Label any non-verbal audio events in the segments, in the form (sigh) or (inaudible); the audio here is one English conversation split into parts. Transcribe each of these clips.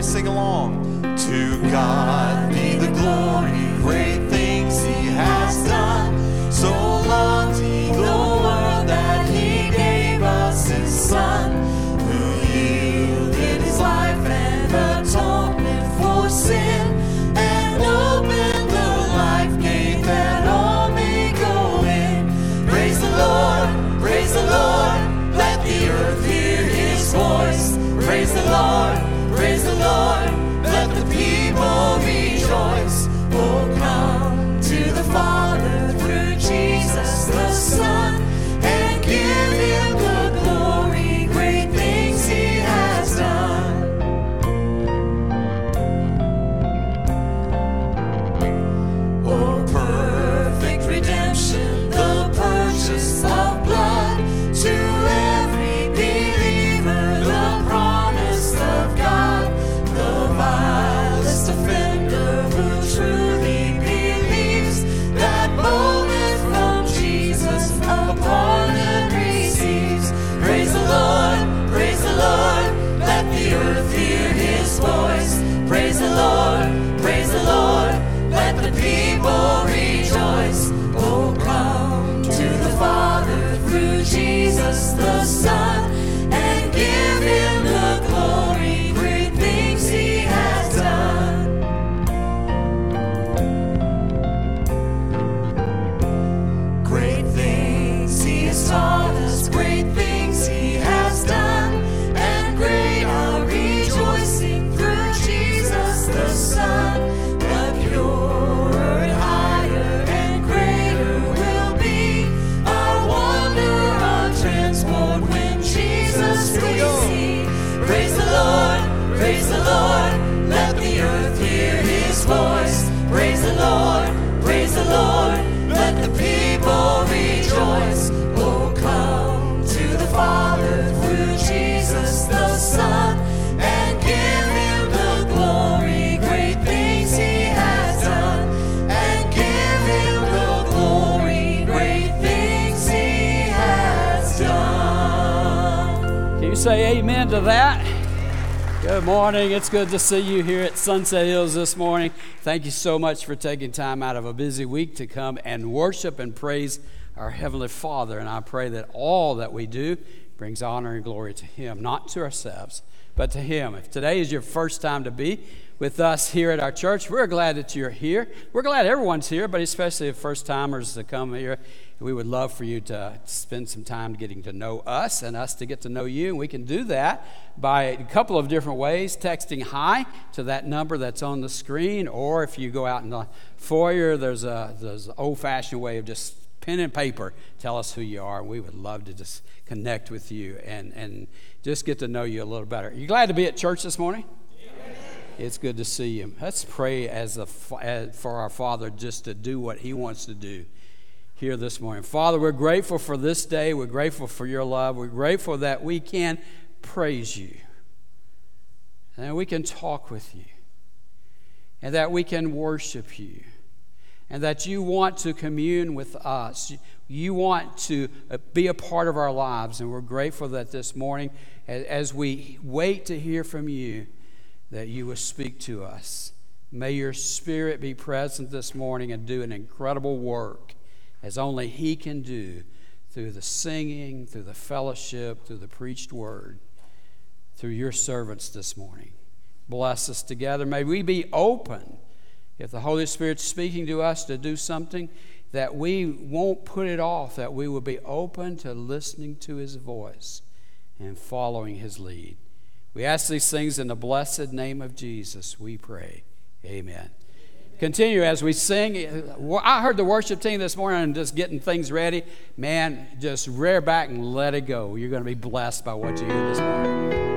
sing along. Jesus the Son, that? Good morning. It's good to see you here at Sunset Hills this morning. Thank you so much for taking time out of a busy week to come and worship and praise our Heavenly Father. And I pray that all that we do brings honor and glory to Him, not to ourselves, but to Him. If today is your first time to be with us here at our church, we're glad that you're here. We're glad everyone's here, but especially the first timers to come here. We would love for you to spend some time getting to know us and us to get to know you. And we can do that by a couple of different ways texting hi to that number that's on the screen, or if you go out in the foyer, there's a there's an old fashioned way of just pen and paper. Tell us who you are. We would love to just connect with you and, and just get to know you a little better. Are You glad to be at church this morning? It's good to see you. Let's pray as a, as, for our Father just to do what He wants to do here this morning. Father, we're grateful for this day. We're grateful for your love. We're grateful that we can praise you and we can talk with you and that we can worship you and that you want to commune with us. You want to uh, be a part of our lives. And we're grateful that this morning, as we wait to hear from you, that you will speak to us. May your spirit be present this morning and do an incredible work as only He can do through the singing, through the fellowship, through the preached word, through your servants this morning. Bless us together. May we be open if the Holy Spirit's speaking to us to do something, that we won't put it off, that we will be open to listening to His voice and following His lead. We ask these things in the blessed name of Jesus, we pray. Amen. Continue as we sing. I heard the worship team this morning just getting things ready. Man, just rear back and let it go. You're going to be blessed by what you hear this morning.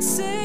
say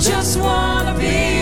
Just wanna be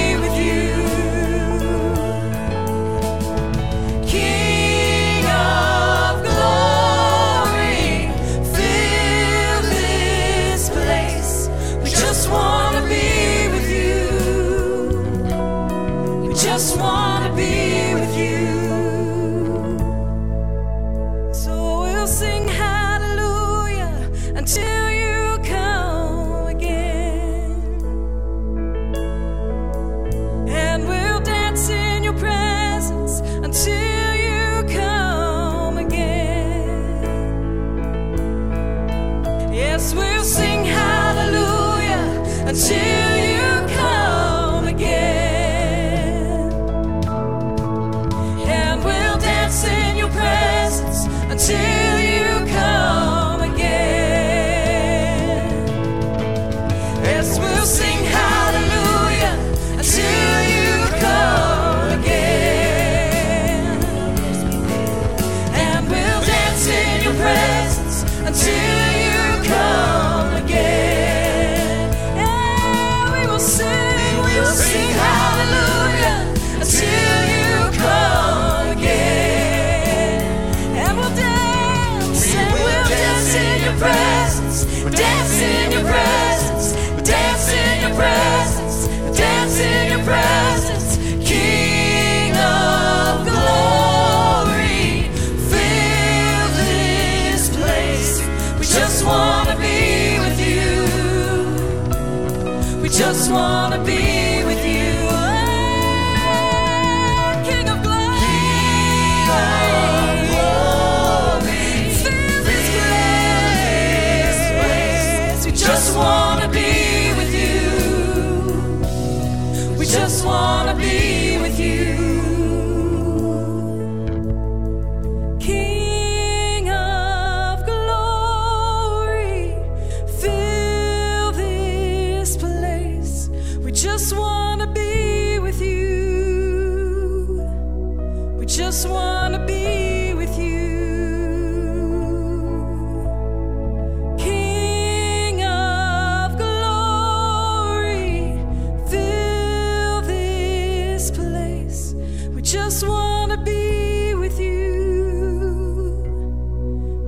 just want to be with you.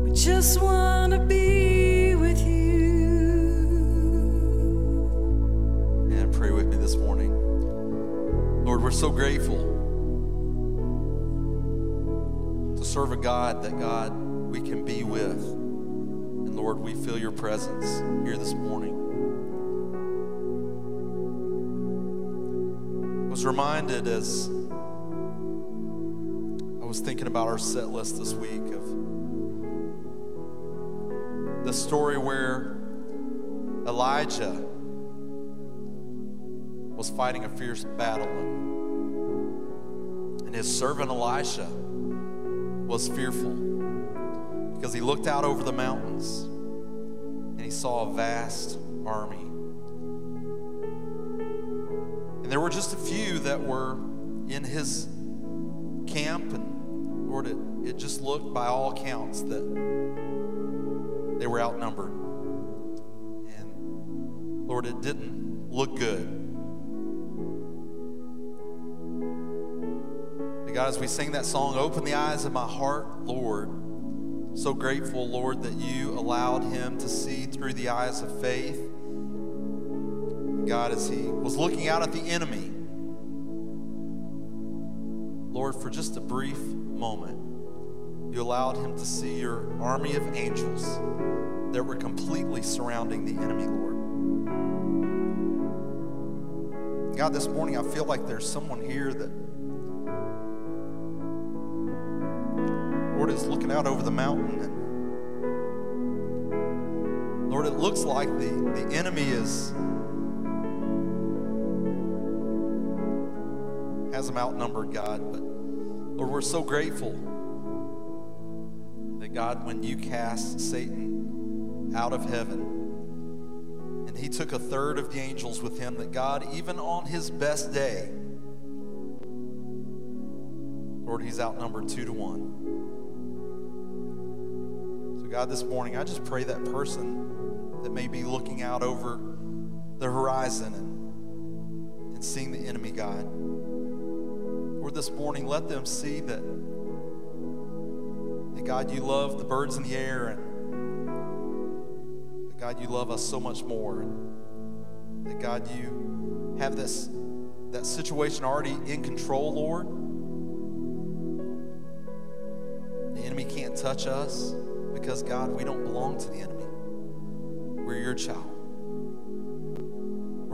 We just want to be with you. And pray with me this morning. Lord, we're so grateful to serve a God that God we can be with. And Lord, we feel your presence here this morning. Was reminded as was thinking about our set list this week of the story where Elijah was fighting a fierce battle and, his servant Elisha was fearful because he looked out over the mountains and he saw a vast army. And there were just a few that were in his camp, and Lord, it, it just looked by all accounts that they were outnumbered. And Lord, it didn't look good. God, as we sing that song, Open the Eyes of My Heart, Lord, so grateful, Lord, that you allowed him to see through the eyes of faith. God, as he was looking out at the enemy, Lord, for just a brief moment, you allowed him to see your army of angels that were completely surrounding the enemy, Lord. God, this morning I feel like there's someone here that, Lord, is looking out over the mountain. And Lord, it looks like the, the enemy is has them outnumbered, God. But Lord, we're so grateful that God, when you cast Satan out of heaven, and he took a third of the angels with him, that God, even on his best day, Lord, he's outnumbered two to one. So, God, this morning, I just pray that person that may be looking out over the horizon and, and seeing the enemy, God. Lord, this morning, let them see that, that, God, you love the birds in the air and that, God, you love us so much more. And that, God, you have this that situation already in control, Lord. The enemy can't touch us because, God, we don't belong to the enemy. We're your child.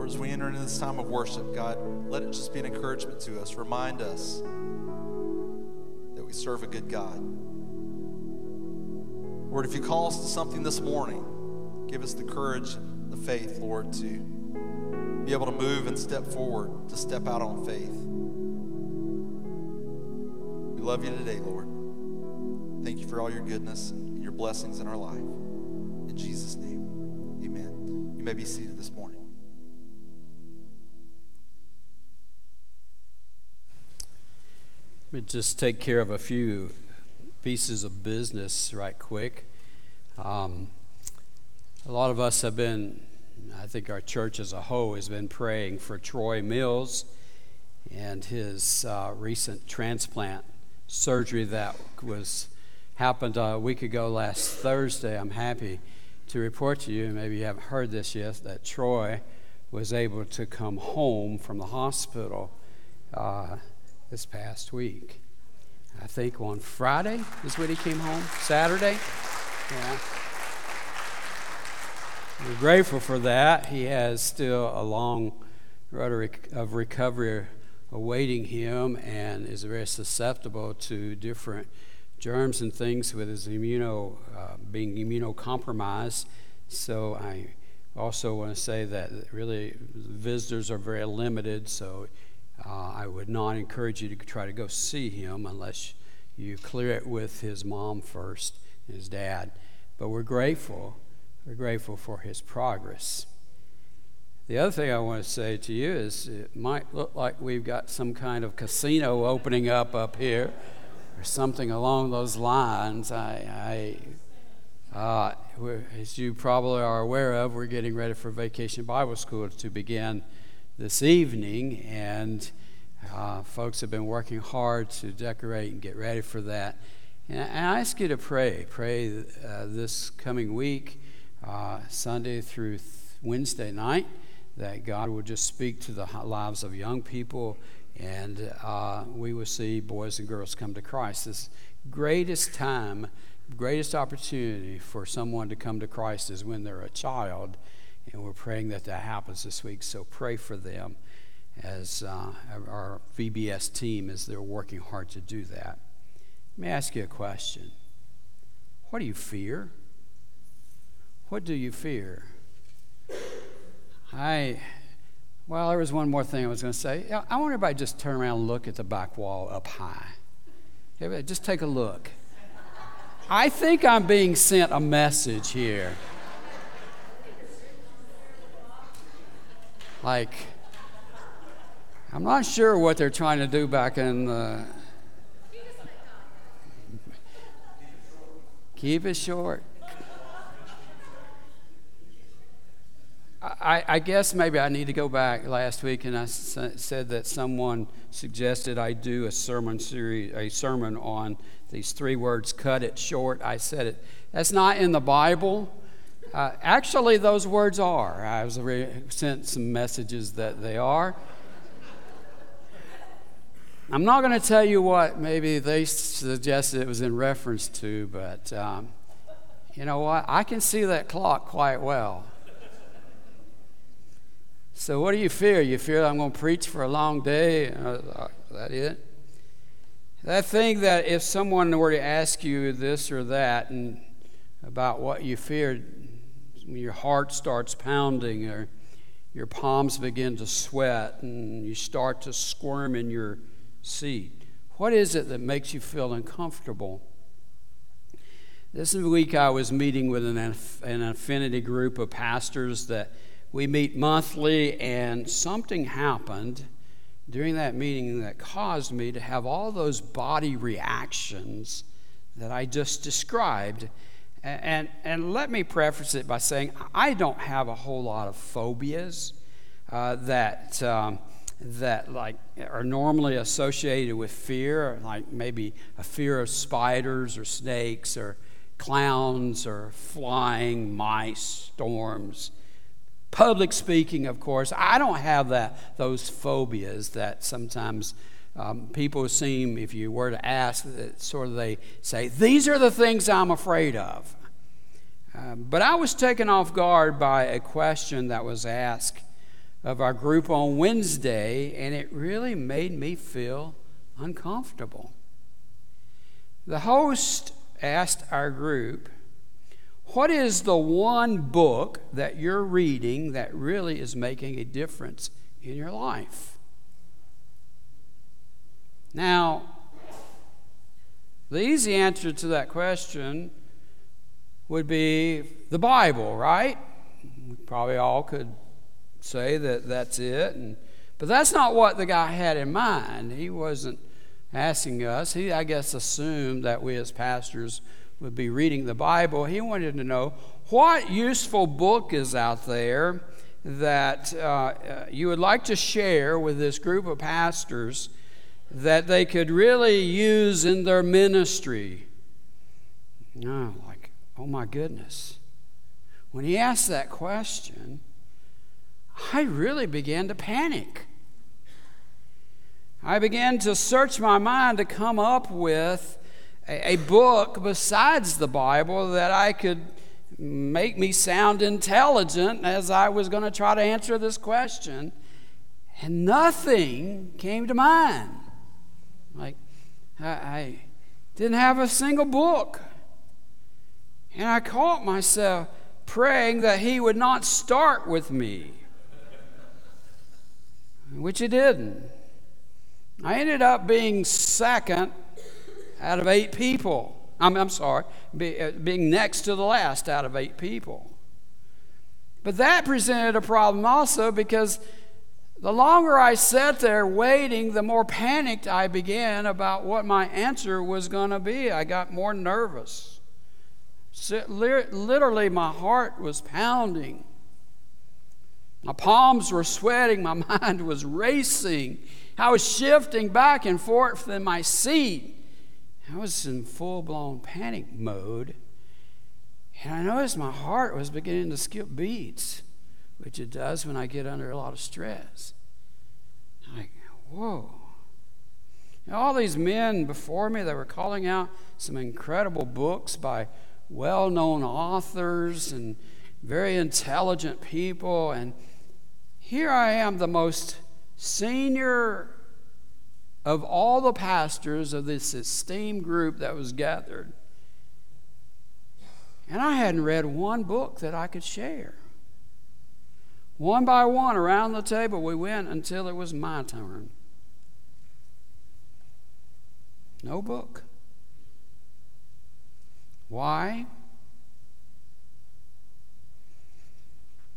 Lord, as we enter into this time of worship, God, let it just be an encouragement to us. Remind us that we serve a good God. Lord, if you call us to something this morning, give us the courage the faith, Lord, to be able to move and step forward, to step out on faith. We love you today, Lord. Thank you for all your goodness and your blessings in our life. In Jesus' name, amen. You may be seated this morning. Me just take care of a few pieces of business right quick. Um, a lot of us have been, I think our church as a whole has been praying for Troy Mills and his uh, recent transplant surgery that was happened a week ago last Thursday. I'm happy to report to you, maybe you haven't heard this yet, that Troy was able to come home from the hospital uh, this past week. I think on Friday is when he came home. Saturday? Yeah. We're grateful for that. He has still a long road of recovery awaiting him and is very susceptible to different germs and things with his immuno, uh, being immunocompromised. So I also want to say that really visitors are very limited, so uh, I would not encourage you to try to go see him unless you clear it with his mom first, his dad. But we're grateful. We're grateful for his progress. The other thing I want to say to you is it might look like we've got some kind of casino opening up up here or something along those lines. I, I uh, as you probably are aware of, we're getting ready for Vacation Bible School to begin this evening, and uh, folks have been working hard to decorate and get ready for that. And I ask you to pray. Pray uh, this coming week, uh, Sunday through th- Wednesday night, that God will just speak to the lives of young people and uh, we will see boys and girls come to Christ. This greatest time, greatest opportunity for someone to come to Christ is when they're a child and we're praying that that happens this week. So pray for them as uh, our VBS team as they're working hard to do that. Let me ask you a question. What do you fear? What do you fear? I, well, there was one more thing I was going to say. I want everybody to just turn around and look at the back wall up high. Everybody, just take a look. I think I'm being sent a message here. Like, I'm not sure what they're trying to do back in the. Keep it short. I, I, guess maybe I need to go back last week and I said that someone suggested I do a sermon series, a sermon on these three words, cut it short. I said it. That's not in the Bible. Uh, actually, those words are. I was sent some messages that they are. I'm not going to tell you what maybe they suggested it was in reference to, but um, you know what? I can see that clock quite well. So, what do you fear? You fear I'm going to preach for a long day? Uh, that it? That thing that if someone were to ask you this or that and about what you feared, your heart starts pounding or your palms begin to sweat and you start to squirm in your seat. What is it that makes you feel uncomfortable? This week I was meeting with an, an affinity group of pastors that we meet monthly, and something happened during that meeting that caused me to have all those body reactions that I just described. And, and let me preface it by saying I don't have a whole lot of phobias uh, that, um, that like are normally associated with fear, like maybe a fear of spiders or snakes or clowns or flying mice, storms. Public speaking, of course, I don't have that, those phobias that sometimes um, people seem, if you were to ask, that sort of they say, These are the things I'm afraid of. Um, but I was taken off guard by a question that was asked of our group on Wednesday, and it really made me feel uncomfortable. The host asked our group, what is the one book that you're reading that really is making a difference in your life? Now, the easy answer to that question would be the Bible, right? We probably all could say that that's it. And, but that's not what the guy had in mind. He wasn't asking us. He, I guess, assumed that we as pastors would be reading the Bible. He wanted to know what useful book is out there that uh, uh, you would like to share with this group of pastors that they could really use in their ministry. No, like, oh my goodness. When he asked that question, I really began to panic. I began to search my mind to come up with a, a book besides the Bible that I could make me sound intelligent as I was going to try to answer this question. And nothing came to mind. Like, I, I didn't have a single book. And I caught myself praying that he would not start with me, which he didn't. I ended up being second out of eight people. I'm, I'm sorry, be, uh, being next to the last out of eight people. But that presented a problem also because the longer I sat there waiting, the more panicked I began about what my answer was going to be. I got more nervous. Literally, my heart was pounding. My palms were sweating. My (laughs) mind was racing. I was shifting back and forth in my seat. I was in full blown panic mode. And I noticed my heart was beginning to skip beats, which it does when I get under a lot of stress. I'm like, whoa. And all these men before me that were calling out some incredible books by well known authors and very intelligent people. And here I am, the most senior of all the pastors of this esteemed group that was gathered. And I hadn't read one book that I could share. One by one around the table, we went until it was my turn. No book. Why?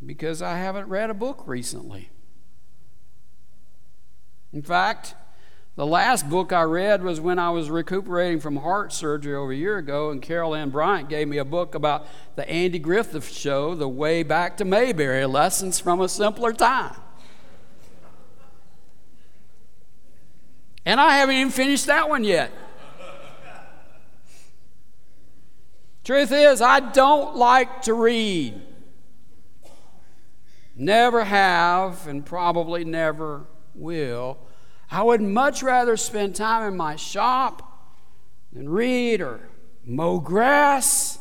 Because I haven't read a book recently. In fact, the last book I read was when I was recuperating from heart surgery over a year ago, and Carol Ann Bryant gave me a book about the Andy Griffith Show, The Way Back to Mayberry Lessons from a Simpler Time. And I haven't even finished that one yet. Truth is, I don't like to read. Never have, and probably never will. I would much rather spend time in my shop than read or mow grass.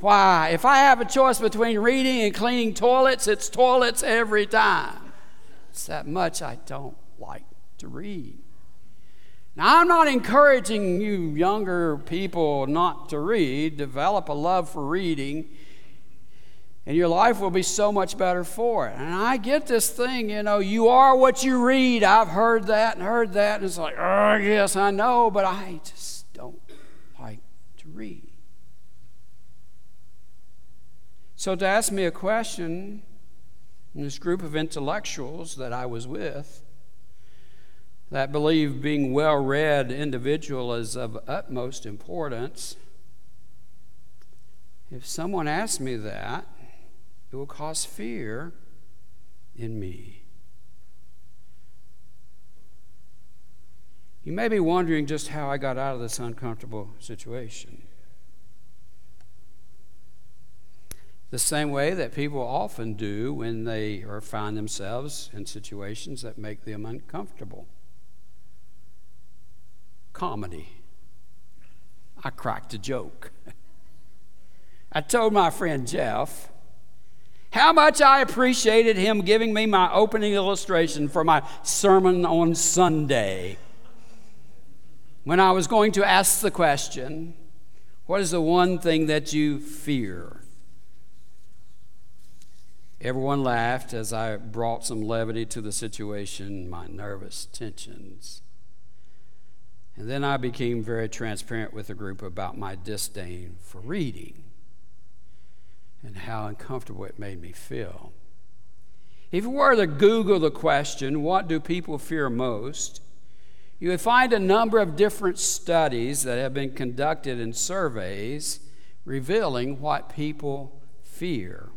Why? If I have a choice between reading and cleaning toilets, it's toilets every time. It's that much I don't like to read. Now, I'm not encouraging you younger people not to read. Develop a love for reading and your life will be so much better for it. And I get this thing, you know, you are what you read. I've heard that and heard that, and it's like, oh, yes, I know, but I just don't like to read. So, to ask me a question in this group of intellectuals that I was with, that believe being well read individual is of utmost importance, if someone asked me that, it will cause fear in me. You may be wondering just how I got out of this uncomfortable situation. The same way that people often do when they or find themselves in situations that make them uncomfortable. Comedy. I cracked a joke. (laughs) I told my friend Jeff how much I appreciated him giving me my opening illustration for my sermon on Sunday. When I was going to ask the question, What is the one thing that you fear? Everyone laughed as I brought some levity to the situation, my nervous tensions. And then I became very transparent with the group about my disdain for reading and how uncomfortable it made me feel. If you were to Google the question, what do people fear most? You would find a number of different studies that have been conducted in surveys revealing what people fear.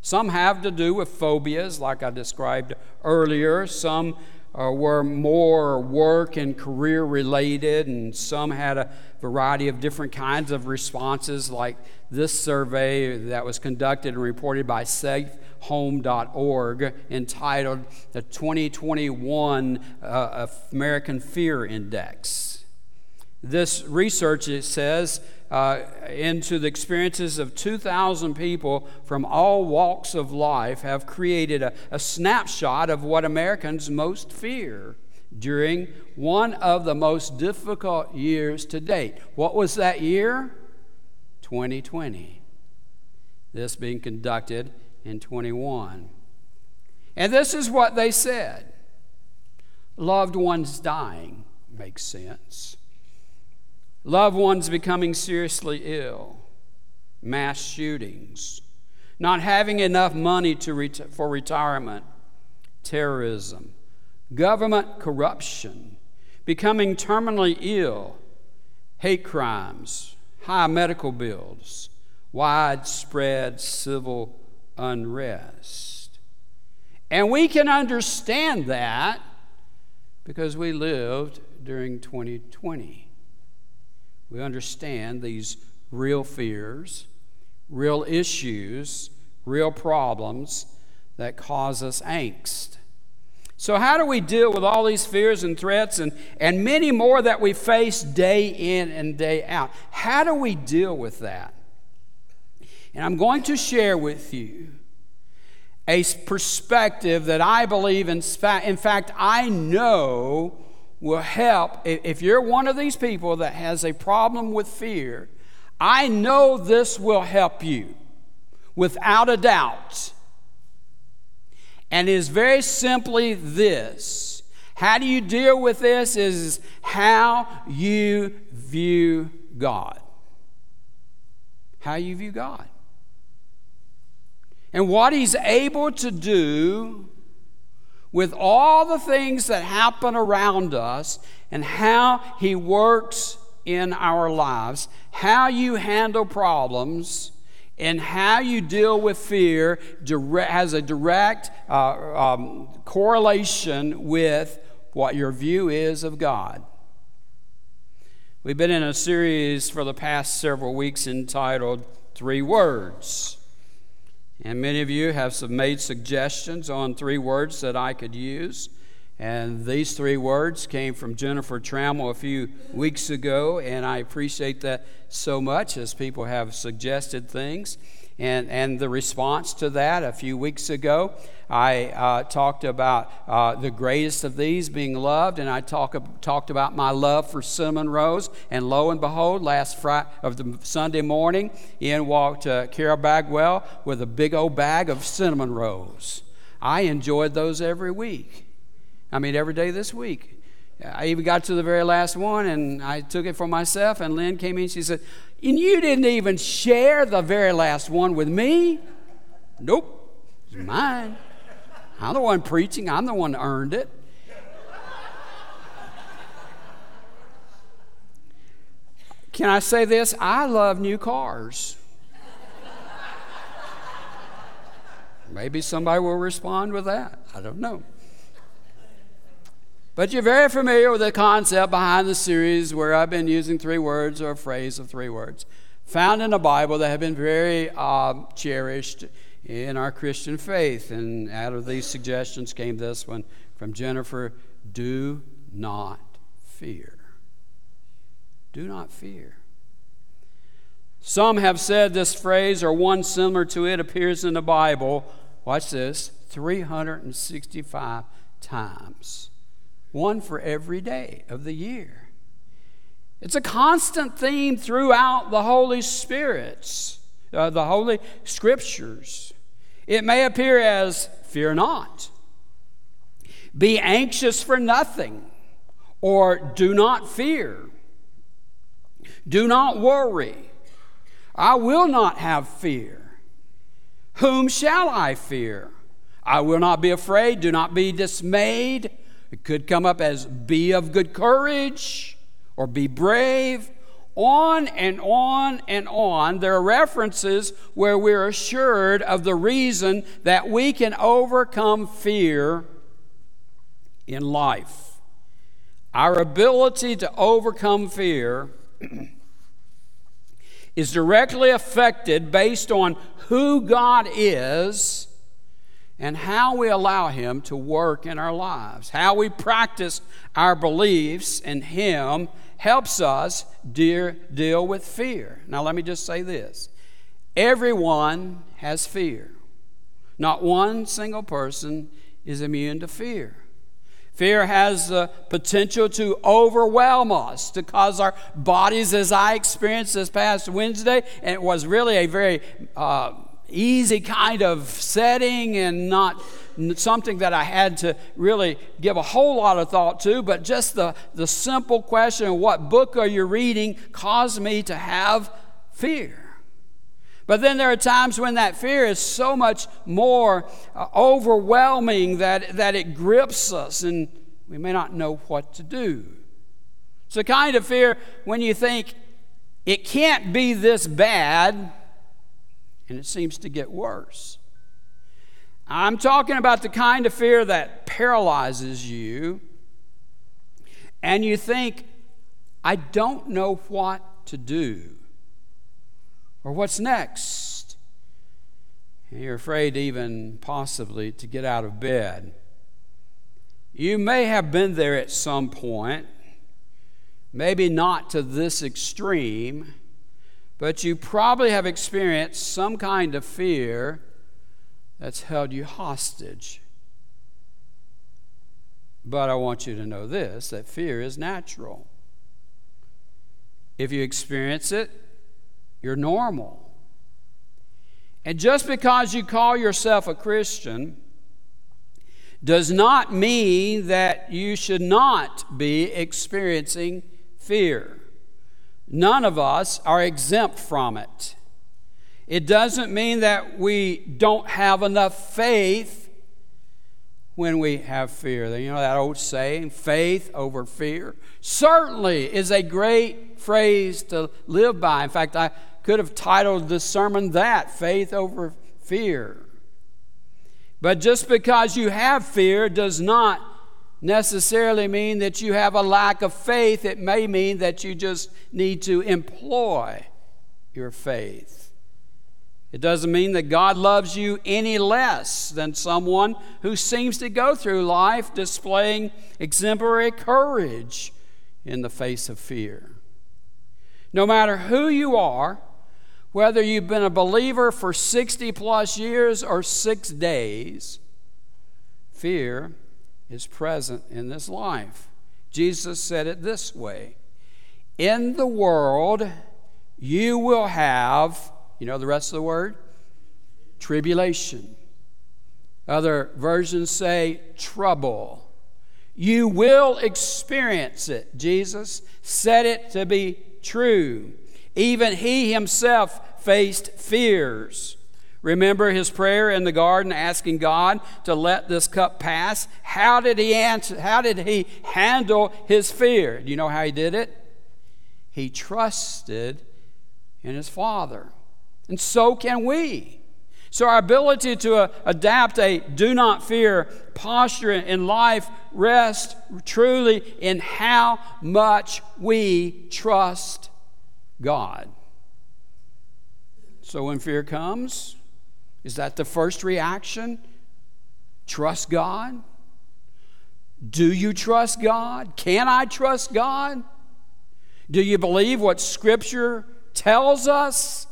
Some have to do with phobias, like I described earlier. Some uh, were more work and career related, and some had a variety of different kinds of responses, like this survey that was conducted and reported by SafeHome.org entitled The 2021 uh, American Fear Index. This research, it says, uh, into the experiences of 2,000 people from all walks of life have created a, a snapshot of what Americans most fear during one of the most difficult years to date. What was that year? 2020. This being conducted in 21. And this is what they said loved ones dying makes sense loved ones becoming seriously ill, mass shootings, not having enough money to ret- for retirement, terrorism, government corruption, becoming terminally ill, hate crimes, high medical bills, widespread civil unrest. And we can understand that because we lived during 2020 we understand these real fears, real issues, real problems that cause us angst. So, how do we deal with all these fears and threats and, and many more that we face day in and day out? How do we deal with that? And I'm going to share with you a perspective that I believe, in in fact I know will help. If you're one of these people that has a problem with fear, I know this will help you without a doubt. And it is very simply this how do you deal with this? Is how you view God. How you view God. And what He's able to do with all the things that happen around us and how He works in our lives, how you handle problems, and how you deal with fear has a direct uh, um, correlation with what your view is of God. We've been in a series for the past several weeks entitled Three Words. And many of you have made suggestions on three words that I could use. And these three words came from Jennifer Trammell a few weeks ago, and I appreciate that so much as people have suggested things. And, and the response to that a few weeks ago, I uh, talked about uh, the greatest of these being loved, and I talk, talked about my love for cinnamon rolls. And lo and behold, last Friday of the Sunday morning, in walked uh, Carol Bagwell with a big old bag of cinnamon rolls. I enjoyed those every week. I mean, every day this week. I even got to the very last one and I took it for myself. And Lynn came in. She said, And you didn't even share the very last one with me? Nope, it's mine. I'm the one preaching, I'm the one that earned it. Can I say this? I love new cars. Maybe somebody will respond with that. I don't know. But you're very familiar with the concept behind the series where I've been using three words or a phrase of three words found in the Bible that have been very uh, cherished in our Christian faith. And out of these suggestions came this one from Jennifer Do not fear. Do not fear. Some have said this phrase or one similar to it appears in the Bible. Watch this 365 times one for every day of the year. It's a constant theme throughout the Holy Spirits, uh, the Holy Scriptures. It may appear as fear not, be anxious for nothing, or do not fear, do not worry, I will not have fear. Whom shall I fear? I will not be afraid, do not be dismayed. It could come up as be of good courage or be brave. On and on and on, there are references where we're assured of the reason that we can overcome fear in life. Our ability to overcome fear is directly affected based on who God is and how we allow Him to work in our lives. How we practice our beliefs in Him helps us dear, deal with fear. Now, let me just say this everyone has fear, not one single person is immune to fear. Fear has the potential to overwhelm us, to cause our bodies, as I experienced this past Wednesday, and it was really a very uh, easy kind of setting and not something that I had to really give a whole lot of thought to, but just the, the simple question what book are you reading caused me to have fear. But then there are times when that fear is so much more uh, overwhelming that, that it grips us and we may not know what to do. It's a kind of fear when you think it can't be this bad and it seems to get worse. I'm talking about the kind of fear that paralyzes you and you think, I don't know what to do. Or what's next? And you're afraid even possibly to get out of bed. You may have been there at some point, maybe not to this extreme, but you probably have experienced some kind of fear that's held you hostage. But I want you to know this that fear is natural. If you experience it, you're normal. And just because you call yourself a Christian does not mean that you should not be experiencing fear. None of us are exempt from it. It doesn't mean that we don't have enough faith when we have fear. You know that old saying, faith over fear? Certainly is a great phrase to live by. In fact, I could have titled this sermon that Faith Over Fear. But just because you have fear does not necessarily mean that you have a lack of faith. It may mean that you just need to employ your faith. It doesn't mean that God loves you any less than someone who seems to go through life displaying exemplary courage in the face of fear. No matter who you are, whether you've been a believer for 60 plus years or six days, fear is present in this life. Jesus said it this way In the world, you will have, you know the rest of the word? Tribulation. Other versions say trouble. You will experience it. Jesus said it to be true. Even he himself faced fears. Remember his prayer in the garden asking God to let this cup pass? How did he answer how did he handle his fear? Do you know how he did it? He trusted in his Father. And so can we. So, our ability to uh, adapt a do not fear posture in life rests truly in how much we trust God. So when fear comes, is that the first reaction? Trust God? Do you trust God? Can I trust God? Do you believe what Scripture tells us?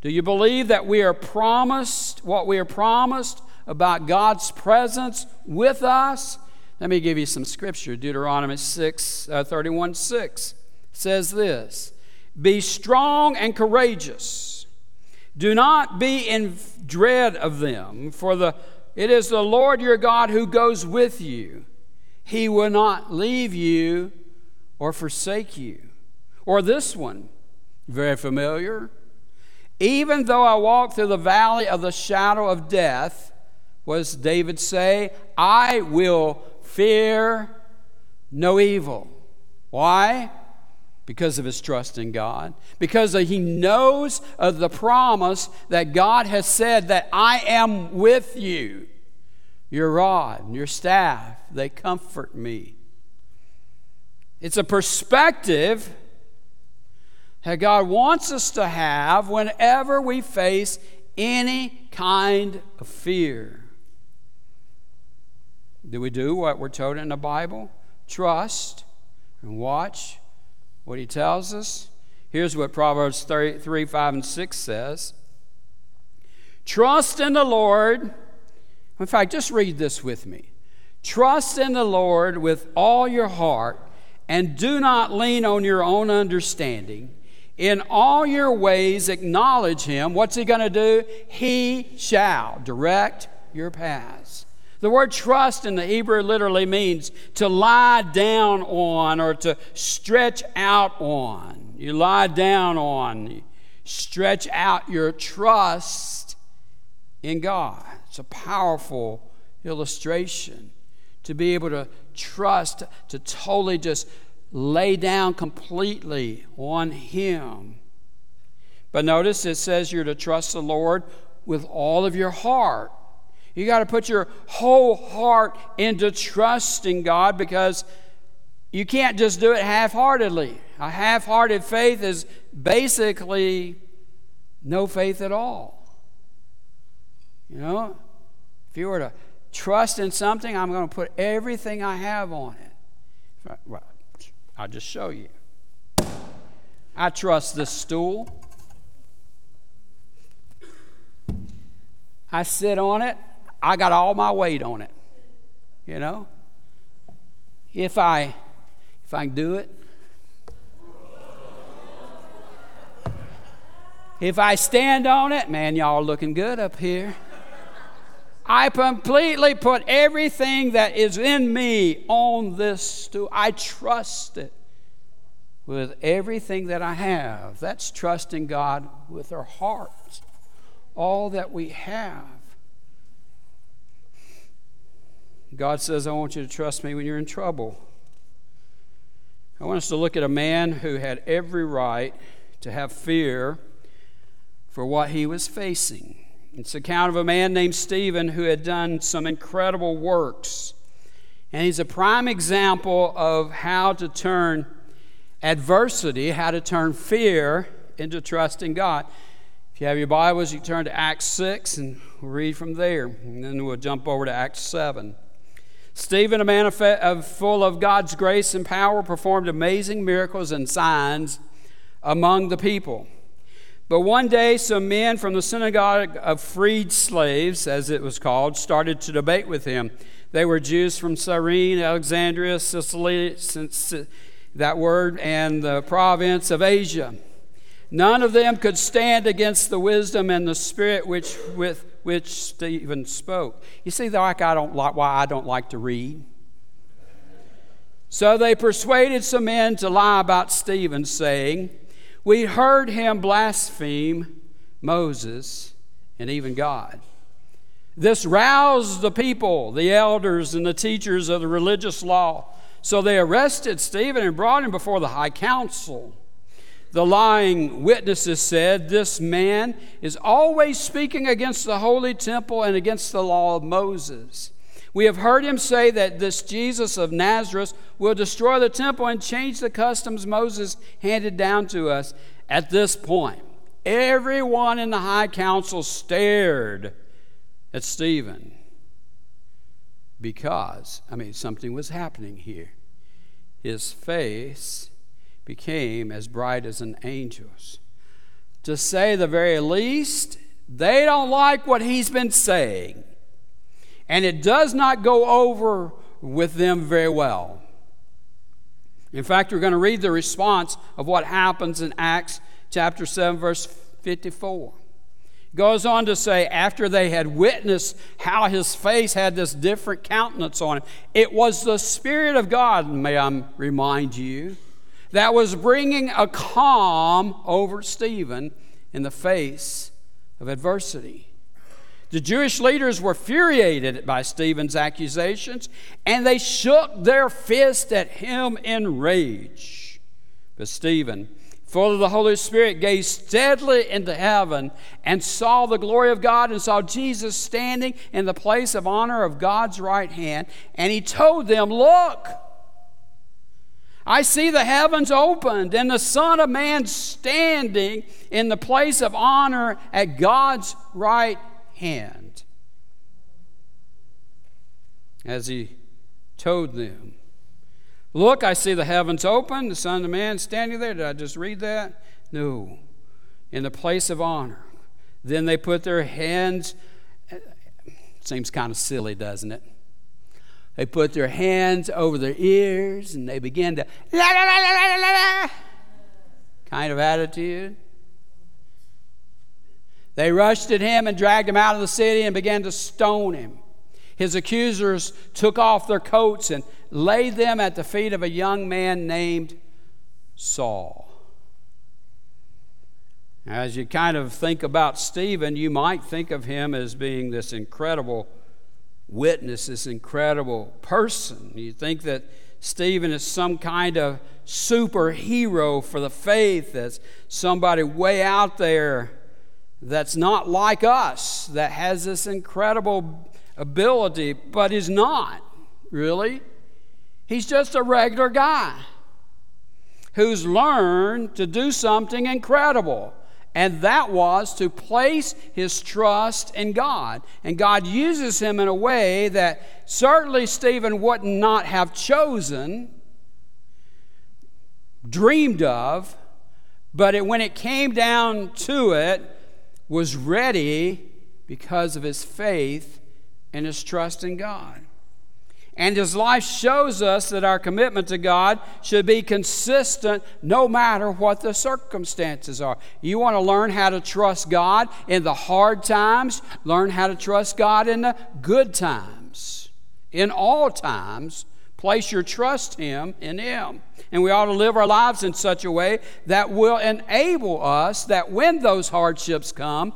Do you believe that we are promised what we are promised about God's presence with us? Let me give you some scripture. Deuteronomy 6, uh, 31 6 says this be strong and courageous. Do not be in dread of them, for the, it is the Lord your God who goes with you. He will not leave you or forsake you. Or this one, very familiar. Even though I walk through the valley of the shadow of death, was David say, I will fear no evil. Why? Because of his trust in God. Because he knows of the promise that God has said that I am with you. Your rod and your staff, they comfort me. It's a perspective that God wants us to have whenever we face any kind of fear. Do we do what we're told in the Bible? Trust and watch what he tells us. Here's what Proverbs 3, 3 5, and 6 says Trust in the Lord. In fact, just read this with me. Trust in the Lord with all your heart and do not lean on your own understanding. In all your ways, acknowledge him. What's he going to do? He shall direct your paths. The word trust in the Hebrew literally means to lie down on or to stretch out on. You lie down on, you stretch out your trust in God. It's a powerful illustration to be able to trust, to totally just lay down completely on Him. But notice it says you're to trust the Lord with all of your heart. You got to put your whole heart into trusting God because you can't just do it half heartedly. A half hearted faith is basically no faith at all. You know, if you were to trust in something, I'm going to put everything I have on it. Well, I'll just show you. I trust this stool. I sit on it. I got all my weight on it. You know? If I if I can do it. If I stand on it, man, y'all looking good up here. I completely put everything that is in me on this stool. I trust it with everything that I have. That's trusting God with our hearts, all that we have. God says, I want you to trust me when you're in trouble. I want us to look at a man who had every right to have fear for what he was facing. It's the account of a man named Stephen who had done some incredible works. And he's a prime example of how to turn adversity, how to turn fear into trust in God. If you have your Bibles, you turn to Acts 6 and we'll read from there. And then we'll jump over to Acts 7. Stephen, a man of, of full of God's grace and power, performed amazing miracles and signs among the people. But one day, some men from the synagogue of freed slaves, as it was called, started to debate with him. They were Jews from Cyrene, Alexandria, Sicily, that word, and the province of Asia. None of them could stand against the wisdom and the spirit which, with which Stephen spoke. You see, like I don't like why I don't like to read. So they persuaded some men to lie about Stephen, saying, we heard him blaspheme Moses and even God. This roused the people, the elders, and the teachers of the religious law. So they arrested Stephen and brought him before the high council. The lying witnesses said, This man is always speaking against the holy temple and against the law of Moses. We have heard him say that this Jesus of Nazareth will destroy the temple and change the customs Moses handed down to us. At this point, everyone in the high council stared at Stephen because, I mean, something was happening here. His face became as bright as an angel's. To say the very least, they don't like what he's been saying and it does not go over with them very well. In fact, we're going to read the response of what happens in Acts chapter 7, verse 54. Goes on to say, after they had witnessed how his face had this different countenance on it, it was the Spirit of God, may I remind you, that was bringing a calm over Stephen in the face of adversity. The Jewish leaders were furiated by Stephen's accusations, and they shook their fist at him in rage. But Stephen, full of the Holy Spirit, gazed steadily into heaven and saw the glory of God and saw Jesus standing in the place of honor of God's right hand. And he told them, Look, I see the heavens opened and the Son of Man standing in the place of honor at God's right hand. As he told them, Look, I see the heavens open, the Son of Man standing there. Did I just read that? No. In the place of honor. Then they put their hands, eh, seems kind of silly, doesn't it? They put their hands over their ears and they began to la la la la la la kind of attitude. They rushed at him and dragged him out of the city and began to stone him. His accusers took off their coats and laid them at the feet of a young man named Saul. As you kind of think about Stephen, you might think of him as being this incredible witness, this incredible person. You think that Stephen is some kind of superhero for the faith, that's somebody way out there that's not like us, that has this incredible ability, but is not, really. He's just a regular guy who's learned to do something incredible. And that was to place his trust in God. And God uses him in a way that certainly Stephen would not have chosen, dreamed of, but it, when it came down to it, was ready because of his faith and his trust in God. And his life shows us that our commitment to God should be consistent no matter what the circumstances are. You want to learn how to trust God in the hard times, learn how to trust God in the good times. In all times, place your trust him in him. And we ought to live our lives in such a way that will enable us that when those hardships come,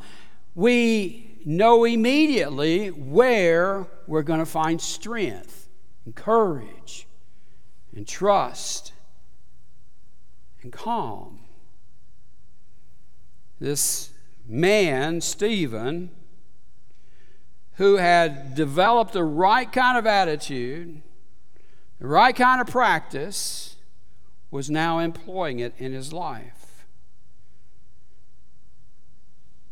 we know immediately where we're going to find strength and courage and trust and calm. This man, Stephen, who had developed the right kind of attitude, the right kind of practice, was now employing it in his life.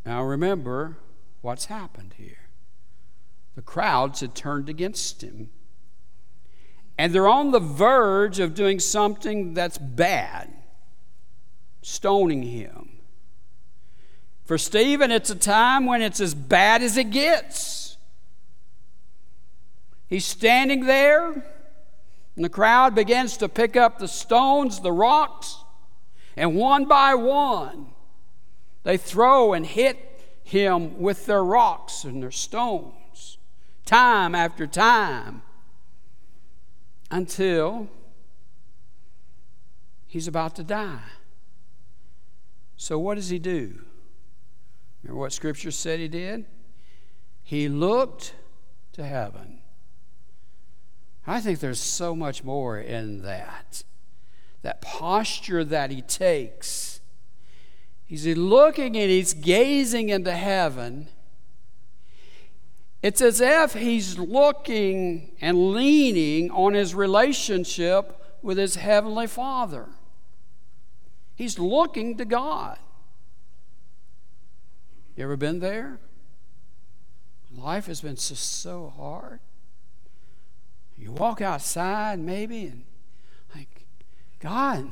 Now remember what's happened here. The crowds had turned against him. And they're on the verge of doing something that's bad, stoning him. For Stephen, it's a time when it's as bad as it gets. He's standing there, and the crowd begins to pick up the stones, the rocks, and one by one, they throw and hit him with their rocks and their stones, time after time, until he's about to die. So, what does he do? Remember what Scripture said he did? He looked to heaven. I think there's so much more in that. That posture that he takes. He's looking and he's gazing into heaven. It's as if he's looking and leaning on his relationship with his heavenly Father. He's looking to God. You ever been there? Life has been so, hard. You walk outside maybe and like, God,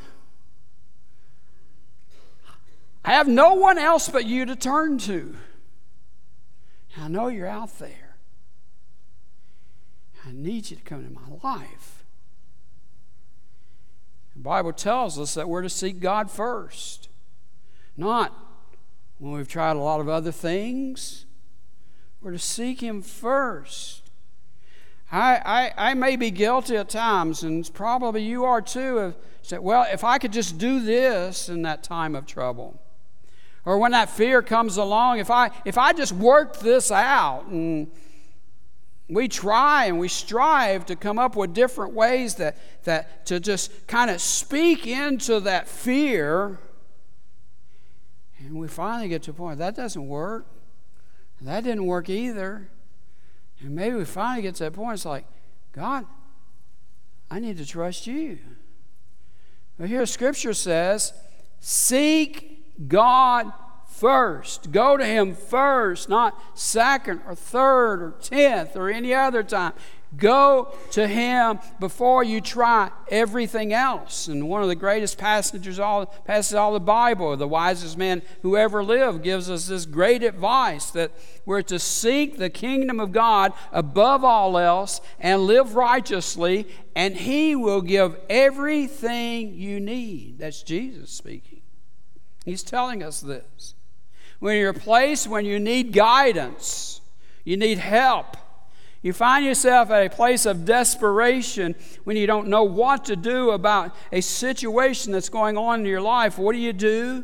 I have no one else but you to turn to. I know you're out there. I need you to come into my life. The Bible tells us that we're to seek God first, not when we've tried a lot of other things. We're to seek Him first. I, I, I may be guilty at times, and probably you are too, of saying, well, if I could just do this in that time of trouble. Or when that fear comes along, if I, if I just worked this out and we try and we strive to come up with different ways that, that to just kind of speak into that fear. And we finally get to a point that doesn't work. That didn't work either. And maybe we finally get to that point, it's like, God, I need to trust you. But here scripture says, seek God first. Go to Him first, not second or third or tenth or any other time. Go to Him before you try everything else. And one of the greatest passages all passages all the Bible, the wisest man who ever lived, gives us this great advice that we're to seek the kingdom of God above all else and live righteously, and He will give everything you need. That's Jesus speaking. He's telling us this. When you're a place when you need guidance, you need help you find yourself at a place of desperation when you don't know what to do about a situation that's going on in your life. What do you do?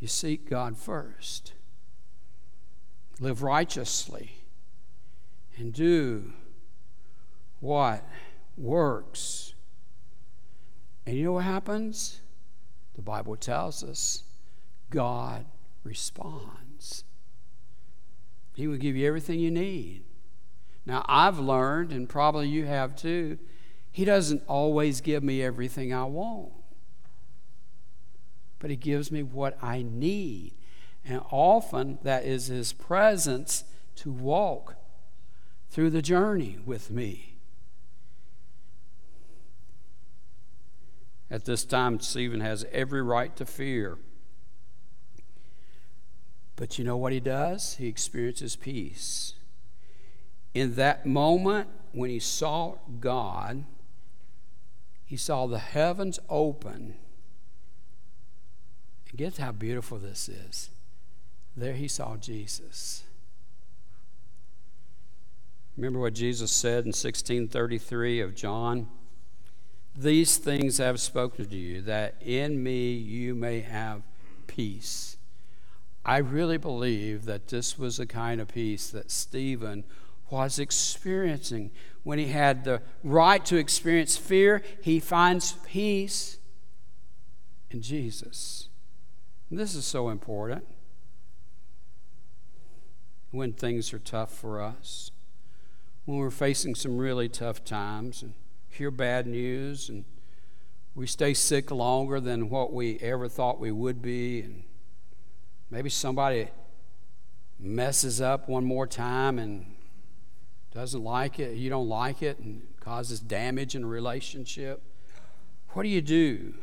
You seek God first. Live righteously and do what works. And you know what happens? The Bible tells us God responds. He will give you everything you need. Now, I've learned, and probably you have too, He doesn't always give me everything I want, but He gives me what I need. And often that is His presence to walk through the journey with me. At this time, Stephen has every right to fear. But you know what he does? He experiences peace in that moment when he saw God, he saw the heavens open. And get how beautiful this is. There he saw Jesus. Remember what Jesus said in 1633 of John? These things I have spoken to you, that in me you may have peace. I really believe that this was the kind of peace that Stephen was experiencing. When he had the right to experience fear, he finds peace in Jesus. And this is so important when things are tough for us, when we're facing some really tough times and hear bad news and we stay sick longer than what we ever thought we would be and maybe somebody messes up one more time and doesn't like it, you don't like it, and causes damage in a relationship, what do you do?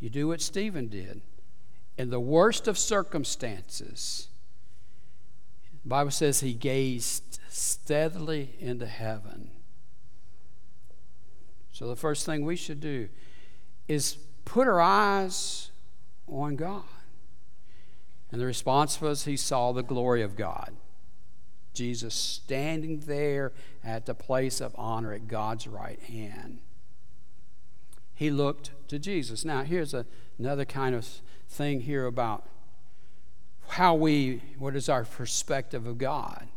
You do what Stephen did. In the worst of circumstances, the Bible says he gazed steadily into heaven. So the first thing we should do is put our eyes on God. And the response was he saw the glory of God. Jesus standing there at the place of honor at God's right hand. He looked to Jesus. Now, here's a, another kind of thing here about how we, what is our perspective of God?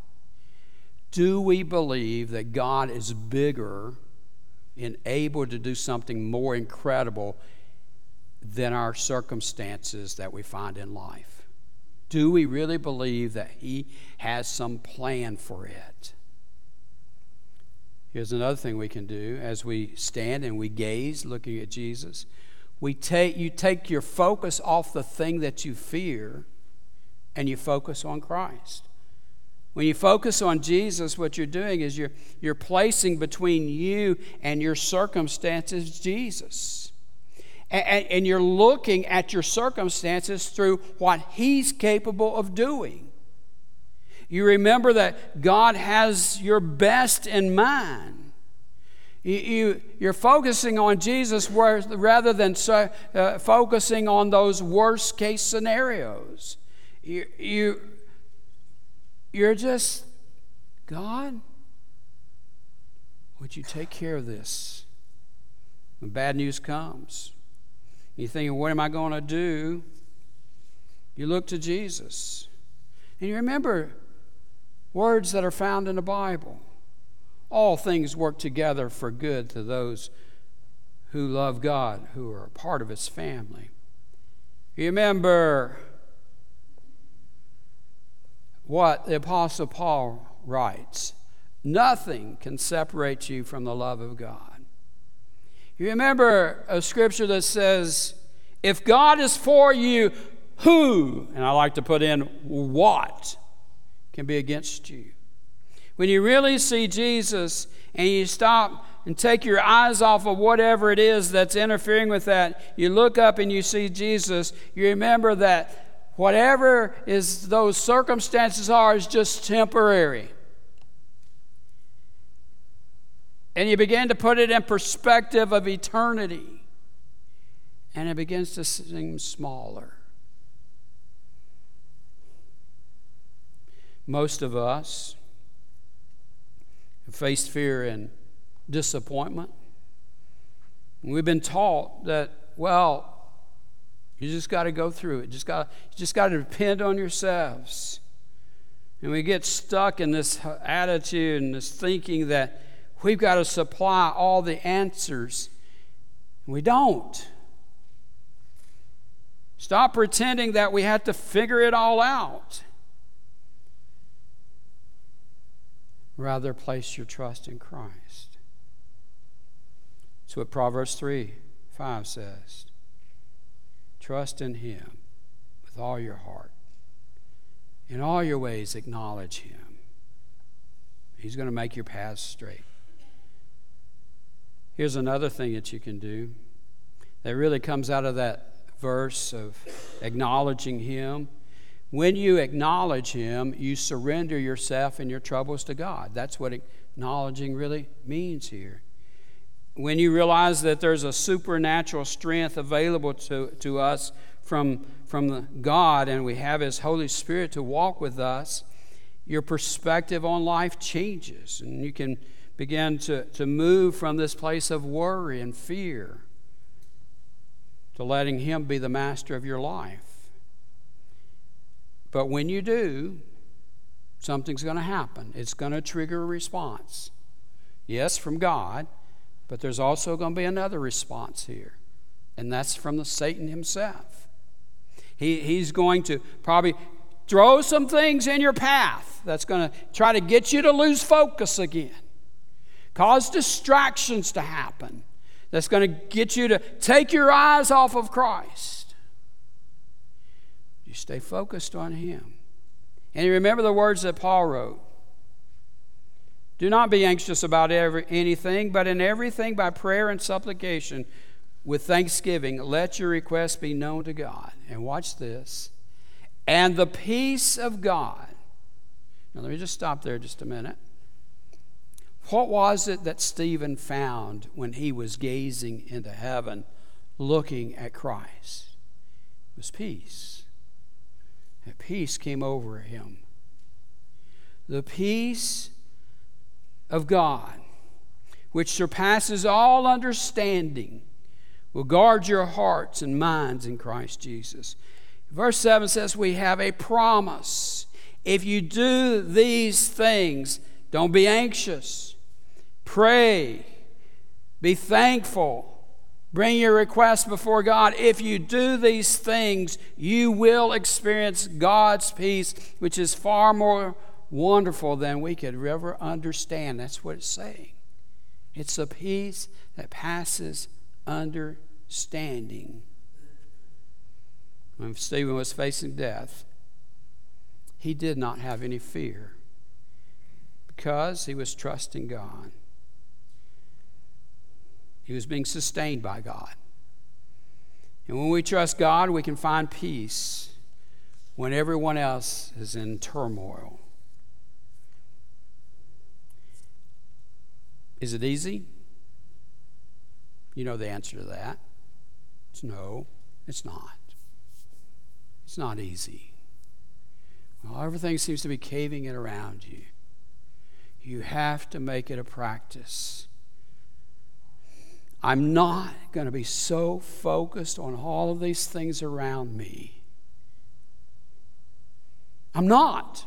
Do we believe that God is bigger and able to do something more incredible than our circumstances that we find in life? Do we really believe that He has some plan for it? Here's another thing we can do as we stand and we gaze looking at Jesus. We take, you take your focus off the thing that you fear and you focus on Christ. When you focus on Jesus, what you're doing is you're, you're placing between you and your circumstances Jesus and, and you're looking at your circumstances through what He's capable of doing. You remember that God has your best in mind. You, you, are focusing on Jesus rather than so, uh, focusing on those worst case scenarios. You, you, you're just, God, would you take care of this? When bad news comes, you think, what am I going to do? You look to Jesus. And you remember words that are found in the Bible. All things work together for good to those who love God, who are a part of His family. Remember what the Apostle Paul writes Nothing can separate you from the love of God. You remember a scripture that says, If God is for you, who, and I like to put in what, can be against you? When you really see Jesus and you stop and take your eyes off of whatever it is that's interfering with that, you look up and you see Jesus, you remember that whatever is those circumstances are is just temporary. And you begin to put it in perspective of eternity. And it begins to seem smaller. Most of us faced fear and disappointment. We've been taught that, well, you just got to go through it. Just got, you just got to depend on yourselves. And we get stuck in this attitude and this thinking that We've got to supply all the answers. We don't. Stop pretending that we have to figure it all out. Rather, place your trust in Christ. That's what Proverbs 3 5 says. Trust in Him with all your heart. In all your ways, acknowledge Him. He's going to make your paths straight. Here's another thing that you can do that really comes out of that verse of acknowledging Him. When you acknowledge Him, you surrender yourself and your troubles to God. That's what acknowledging really means here. When you realize that there's a supernatural strength available to, to us from, from God and we have His Holy Spirit to walk with us, your perspective on life changes and you can begin to, to move from this place of worry and fear to letting Him be the master of your life. But when you do, something's going to happen. It's going to trigger a response. Yes, from God, but there's also going to be another response here, and that's from the Satan himself. He, he's going to probably throw some things in your path that's going to try to get you to lose focus again cause distractions to happen that's going to get you to take your eyes off of Christ. You stay focused on Him. And you remember the words that Paul wrote Do not be anxious about every, anything, but in everything by prayer and supplication with thanksgiving, let your requests be known to God. And watch this. And the peace of God. Now, let me just stop there just a minute. What was it that Stephen found when he was gazing into heaven, looking at Christ? It was peace. And peace came over him. The peace of God, which surpasses all understanding, will guard your hearts and minds in Christ Jesus. Verse 7 says, We have a promise. If you do these things, don't be anxious Pray. Be thankful. Bring your requests before God. If you do these things, you will experience God's peace, which is far more wonderful than we could ever understand. That's what it's saying. It's a peace that passes understanding. When Stephen was facing death, he did not have any fear because he was trusting God. He was being sustained by God. And when we trust God, we can find peace when everyone else is in turmoil. Is it easy? You know the answer to that. It's no, it's not. It's not easy. Well, everything seems to be caving in around you. You have to make it a practice. I'm not going to be so focused on all of these things around me. I'm not.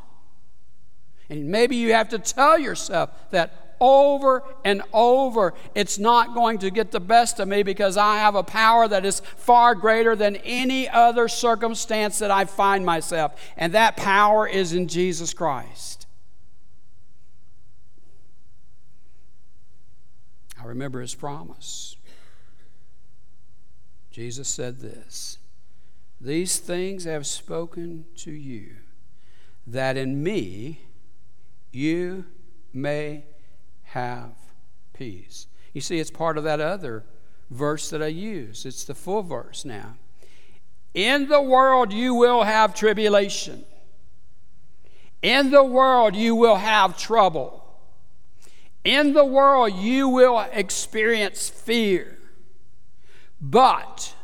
And maybe you have to tell yourself that over and over. It's not going to get the best of me because I have a power that is far greater than any other circumstance that I find myself. And that power is in Jesus Christ. I remember his promise. Jesus said this These things I have spoken to you, that in me you may have peace. You see, it's part of that other verse that I use. It's the full verse now. In the world you will have tribulation. In the world you will have trouble. In the world you will experience fear. But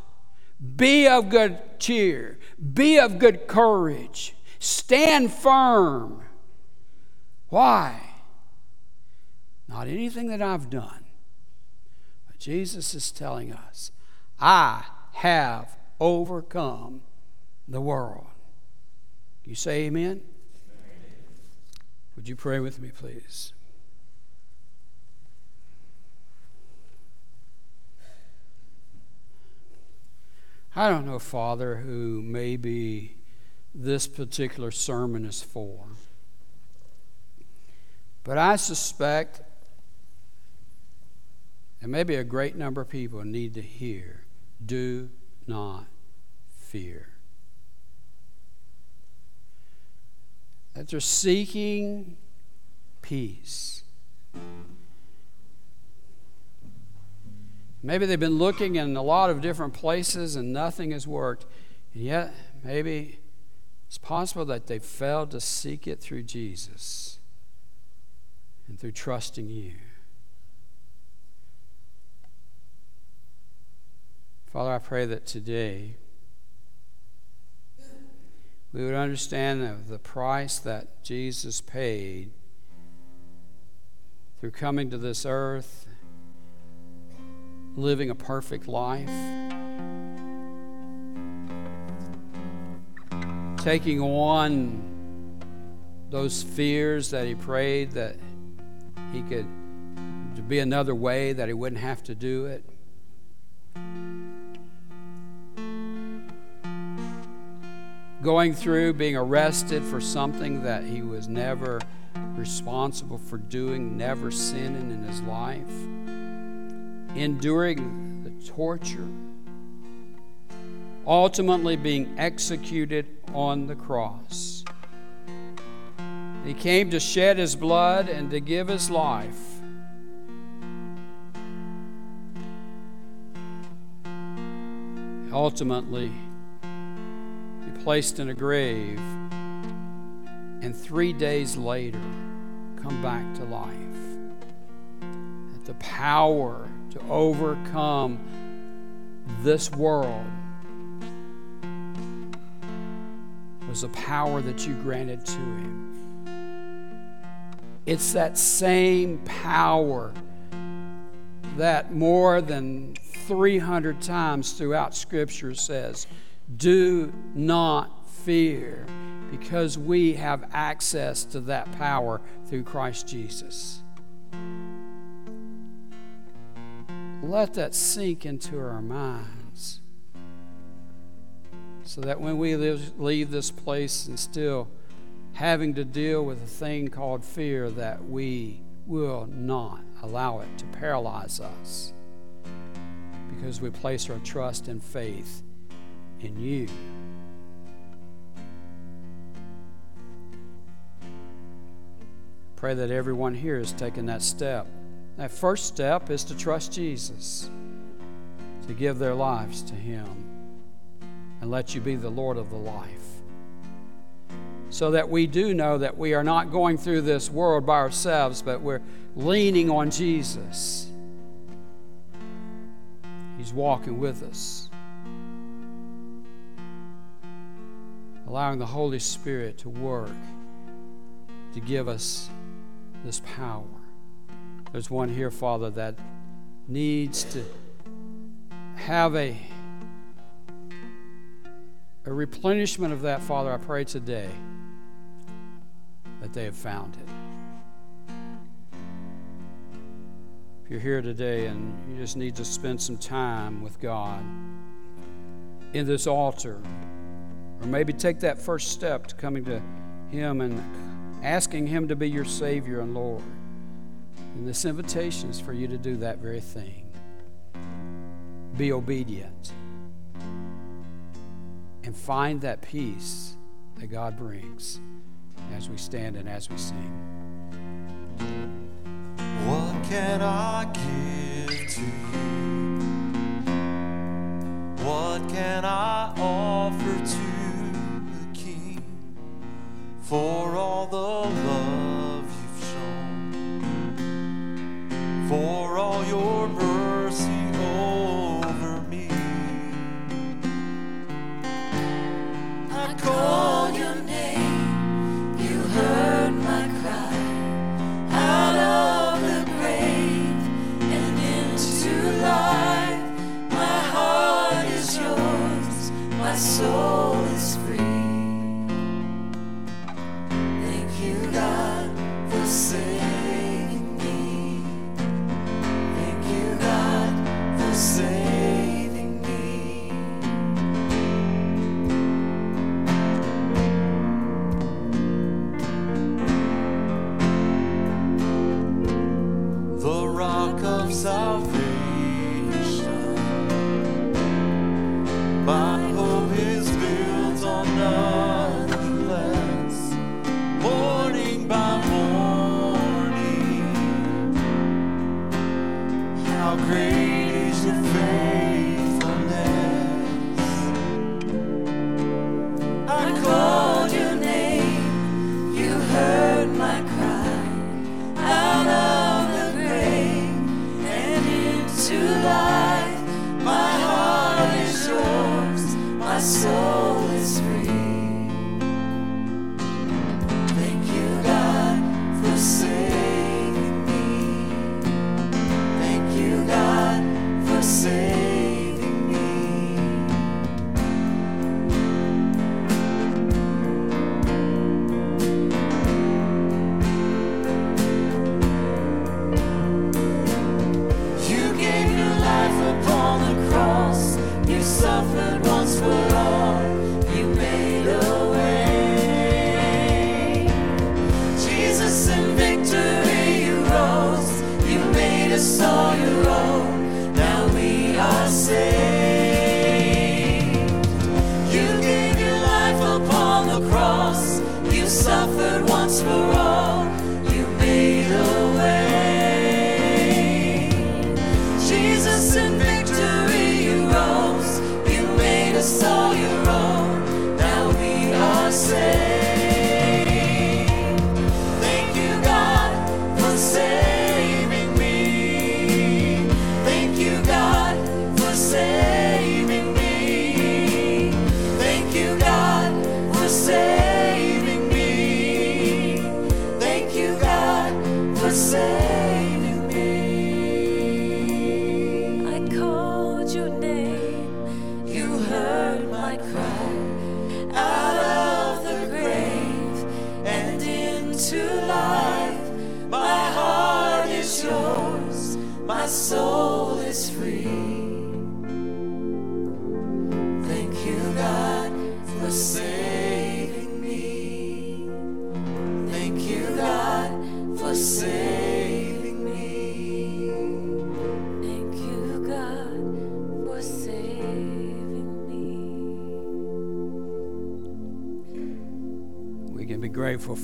be of good cheer, be of good courage, stand firm. Why? Not anything that I've done. But Jesus is telling us, I have overcome the world. You say amen? amen? Would you pray with me, please? I don't know, Father, who maybe this particular sermon is for. But I suspect and maybe a great number of people need to hear do not fear. That they're seeking peace. Maybe they've been looking in a lot of different places and nothing has worked. And yet, maybe it's possible that they failed to seek it through Jesus and through trusting you. Father, I pray that today we would understand the, the price that Jesus paid through coming to this earth, living a perfect life, taking on those fears that he prayed that he could be another way that he wouldn't have to do it. going through being arrested for something that he was never responsible for doing, never sinning in his life, enduring the torture, ultimately being executed on the cross. He came to shed his blood and to give his life. Ultimately, he placed in a grave, and three days later come back to life. That the power to overcome this world was a power that you granted to him. It's that same power that more than 300 times throughout Scripture says, do not fear because we have access to that power through Christ Jesus. Let that sink into our minds so that when we leave this place and still having to deal with a thing called fear, that we will not allow it to paralyze us because we place our trust and faith in you. Pray that everyone here has taken that step. That first step is to trust Jesus, to give their lives to Him, and let you be the Lord of the life. So that we do know that we are not going through this world by ourselves, but we're leaning on Jesus He's walking with us. Allowing the Holy Spirit to work to give us this power. There's one here, Father, that needs to have a, a replenishment of that, Father. I pray today that they have found it. If you're here today and you just need to spend some time with God in this altar, or maybe take that first step to coming to Him and asking Him to be your Savior and Lord. And this invitation is for you to do that very thing. Be obedient and find that peace that God brings as we stand and as we sing. What can I give to you? What can I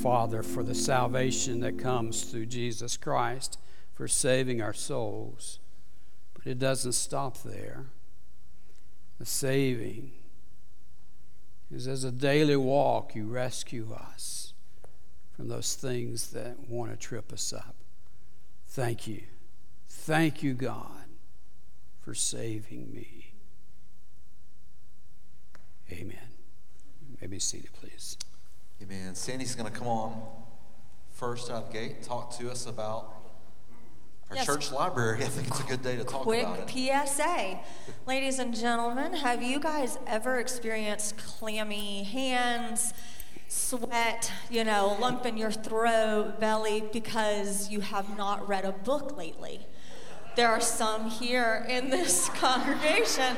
Father, for the salvation that comes through Jesus Christ for saving our souls. But it doesn't stop there. The saving is as a daily walk, you rescue us from those things that want to trip us up. Thank you. Thank you, God. for saving me. Amen. You may be seated, please. Amen. Sandy's going to come on first out of the gate talk to us about our Yes. church library. I think it's a good day to talk Quick about it. PSA. Ladies and gentlemen, have you guys ever experienced clammy hands, sweat, you know, lump in your throat, belly, because you have not read a book lately? There are some here in this (laughs) congregation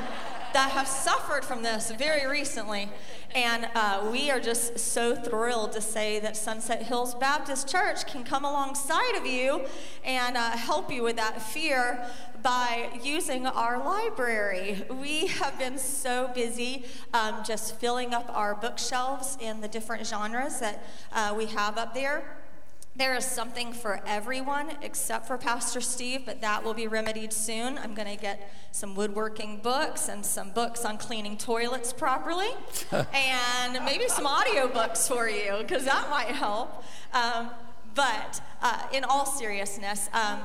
that have suffered from this very recently. And uh, we are just so thrilled to say that Sunset Hills Baptist Church can come alongside of you and uh, help you with that fear by using our library. We have been so busy um, just filling up our bookshelves in the different genres that uh, we have up there. There is something for everyone except for Pastor Steve, but that will be remedied soon. I'm going to get some woodworking books and some books on cleaning toilets properly, (laughs) and maybe some audio books for you, because that might help. Um, but uh, in all seriousness, um,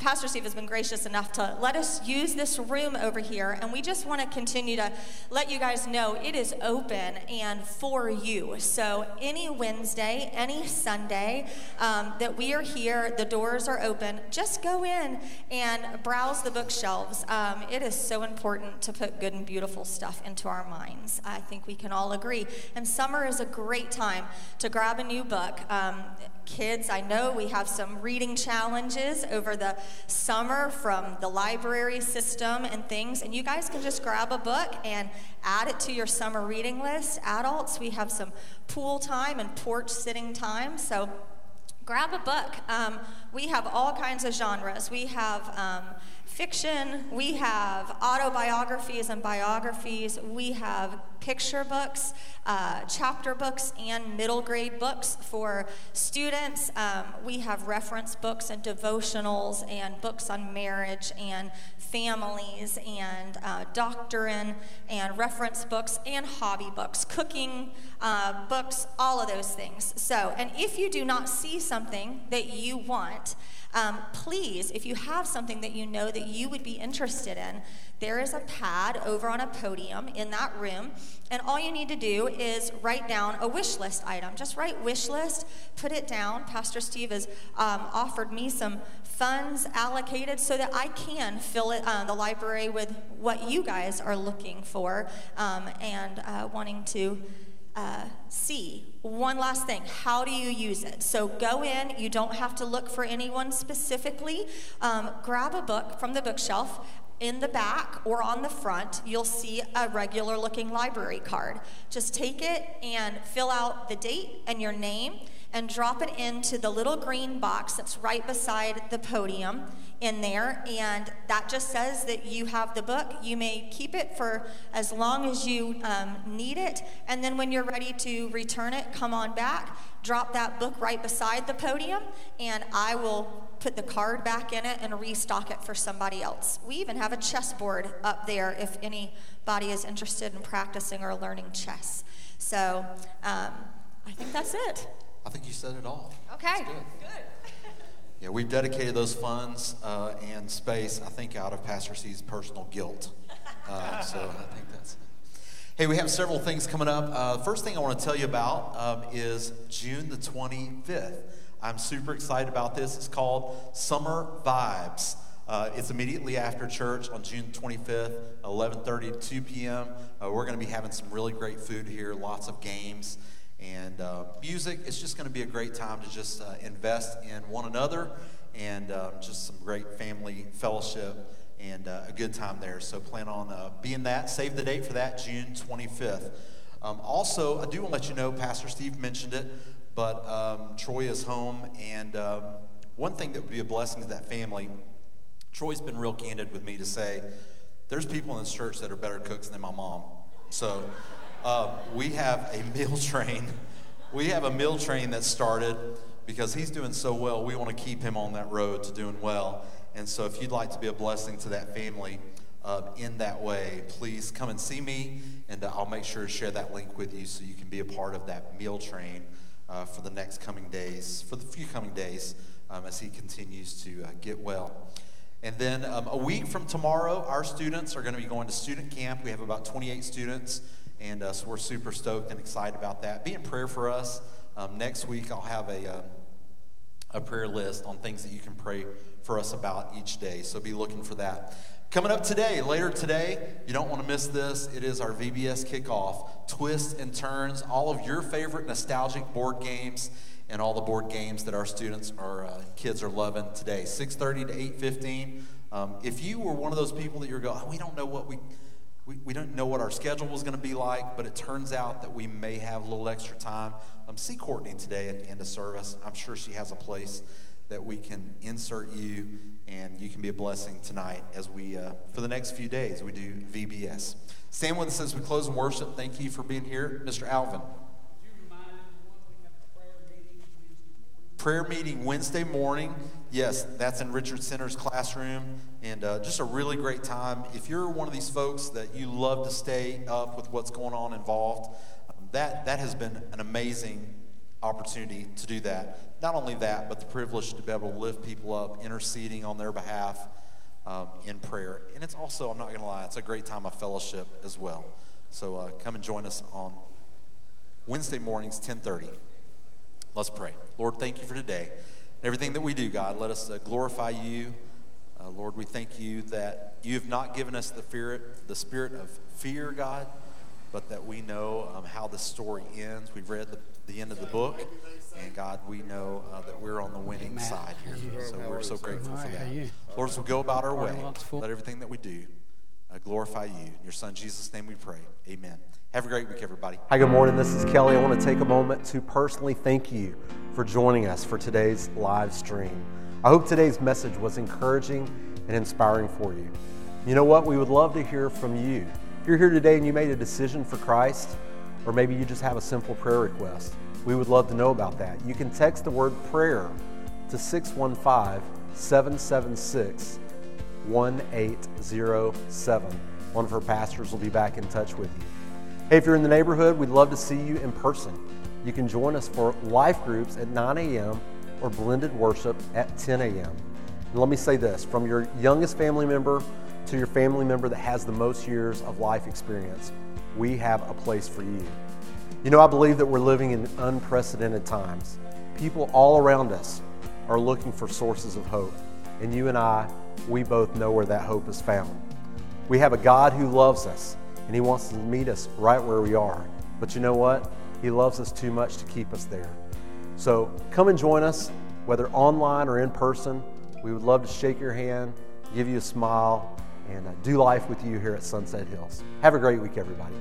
Pastor Steve has been gracious enough to let us use this room over here, and we just want to continue to let you guys know it is open and for you. So, any Wednesday, any Sunday um, that we are here, the doors are open. Just go in and browse the bookshelves. Um, it is so important to put good and beautiful stuff into our minds. I think we can all agree. And summer is a great time to grab a new book. Um, kids, I know we have some reading challenges over the summer from the library system and things, and you guys can just grab a book and add it to your summer reading list. Adults, we have some pool time and porch sitting time, so grab a book. Um, we have all kinds of genres. We have um, fiction, we have autobiographies and biographies, we have picture books, uh, chapter books, and middle grade books for students. Um, we have reference books and devotionals and books on marriage and families and uh, doctrine and reference books and hobby books, cooking uh, books, all of those things. So, and if you do not see something that you want, um, please, if you have something that you know that you would be interested in, there is a pad over on a podium in that room, and all you need to do is write down a wish list item. Just write wish list, put it down. Pastor Steve has um, offered me some funds allocated so that I can fill it, uh, the library with what you guys are looking for um, and uh, wanting to uh, see. One last thing how do you use it? So go in, you don't have to look for anyone specifically. Um, grab a book from the bookshelf. In the back or on the front, you'll see a regular looking library card. Just take it and fill out the date and your name and drop it into the little green box that's right beside the podium in there. And that just says that you have the book. You may keep it for as long as you um, need it. And then when you're ready to return it, come on back, drop that book right beside the podium, and I will put the card back in it and restock it for somebody else. We even have a chessboard up there if anybody is interested in practicing or learning chess. So um, I think that's it. I think you said it all. Okay. That's good. Yeah, we've dedicated those funds uh, and space, I think, out of Pastor C's personal guilt. Uh, so I think that's it. Hey, we have several things coming up. Uh, first thing I want to tell you about um, is June the 25th. I'm super excited about this. It's called Summer Vibes. Uh, it's immediately after church on June 25th, 11:30 to 2 p.m. Uh, we're going to be having some really great food here, lots of games and uh, music. It's just going to be a great time to just uh, invest in one another and uh, just some great family fellowship and uh, a good time there. So plan on uh, being that. Save the date for that, June 25th. Um, also, I do want to let you know, Pastor Steve mentioned it, but um, Troy is home, and um, one thing that would be a blessing to that family. Troy's been real candid with me to say, there's people in this church that are better cooks than my mom. So uh, we have a (laughs) meal train. We have a meal train that started because he's doing so well. We want to keep him on that road to doing well. And so if you'd like to be a blessing to that family uh, in that way, please come and see me, and I'll make sure to share that link with you so you can be a part of that meal train uh, for the next coming days, for the few coming days, um, as he continues to uh, get well. And then um, a week from tomorrow, our students are going to be going to student camp. We have about 28 students, and uh, so we're super stoked and excited about that. Be in prayer for us. Um, next week, I'll have a, uh, a prayer list on things that you can pray for us about each day. So be looking for that. Coming up today, later today, you don't want to miss this. It is our VBS kickoff. Twists and turns, all of your favorite nostalgic board games and all the board games that our students our uh, kids are loving today 6.30 to 8.15 um, if you were one of those people that you're going oh, we don't know what we, we, we don't know what our schedule was going to be like but it turns out that we may have a little extra time. Um, see courtney today at the end of service. I'm sure she has a place that we can insert you and you can be a blessing tonight as we uh, for the next few days we do vbs stand with us as we close in worship. Thank you for being here. Mr alvin prayer meeting Wednesday morning. Yes, that's in Richard Center's classroom, and uh, just a really great time. If you're one of these folks that you love to stay up with what's going on involved, um, that that has been an amazing opportunity to do that. Not only that, but the privilege to be able to lift people up, interceding on their behalf um, in prayer. And it's also, I'm not going to lie, it's a great time of fellowship as well. So uh, come and join us on Wednesday mornings, 1030. Let's pray. Lord, thank you for today. Everything that we do, God, let us uh, glorify you. Uh, Lord, we thank you that you have not given us the fear, the spirit of fear, God, but that we know um, how the story ends. We've read the, the end of the book, and God, we know uh, that we're on the winning side here. So we're so grateful for that. Lord, as we go about our way, Parking lot's full. let everything that we do glorify you. In your son Jesus' name we pray. Amen. Have a great week, everybody. Hi, good morning. This is Kelly. I want to take a moment to personally thank you for joining us for today's live stream. I hope today's message was encouraging and inspiring for you. You know what? We would love to hear from you. If you're here today and you made a decision for Christ, or maybe you just have a simple prayer request, we would love to know about that. You can text the word prayer to 615 776 1807. One of her pastors will be back in touch with you. Hey, if you're in the neighborhood, we'd love to see you in person. You can join us for life groups at 9 a.m. or blended worship at 10 a.m. And let me say this from your youngest family member to your family member that has the most years of life experience, we have a place for you. You know, I believe that we're living in unprecedented times. People all around us are looking for sources of hope. And you and I, we both know where that hope is found. We have a God who loves us, and He wants to meet us right where we are. But you know what? He loves us too much to keep us there. So come and join us, whether online or in person. We would love to shake your hand, give you a smile, and uh, do life with you here at Sunset Hills. Have a great week, everybody.